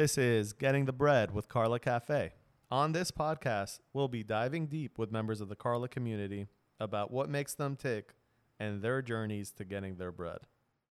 This is Getting the Bread with Carla Cafe. On this podcast, we'll be diving deep with members of the Carla community about what makes them tick and their journeys to getting their bread.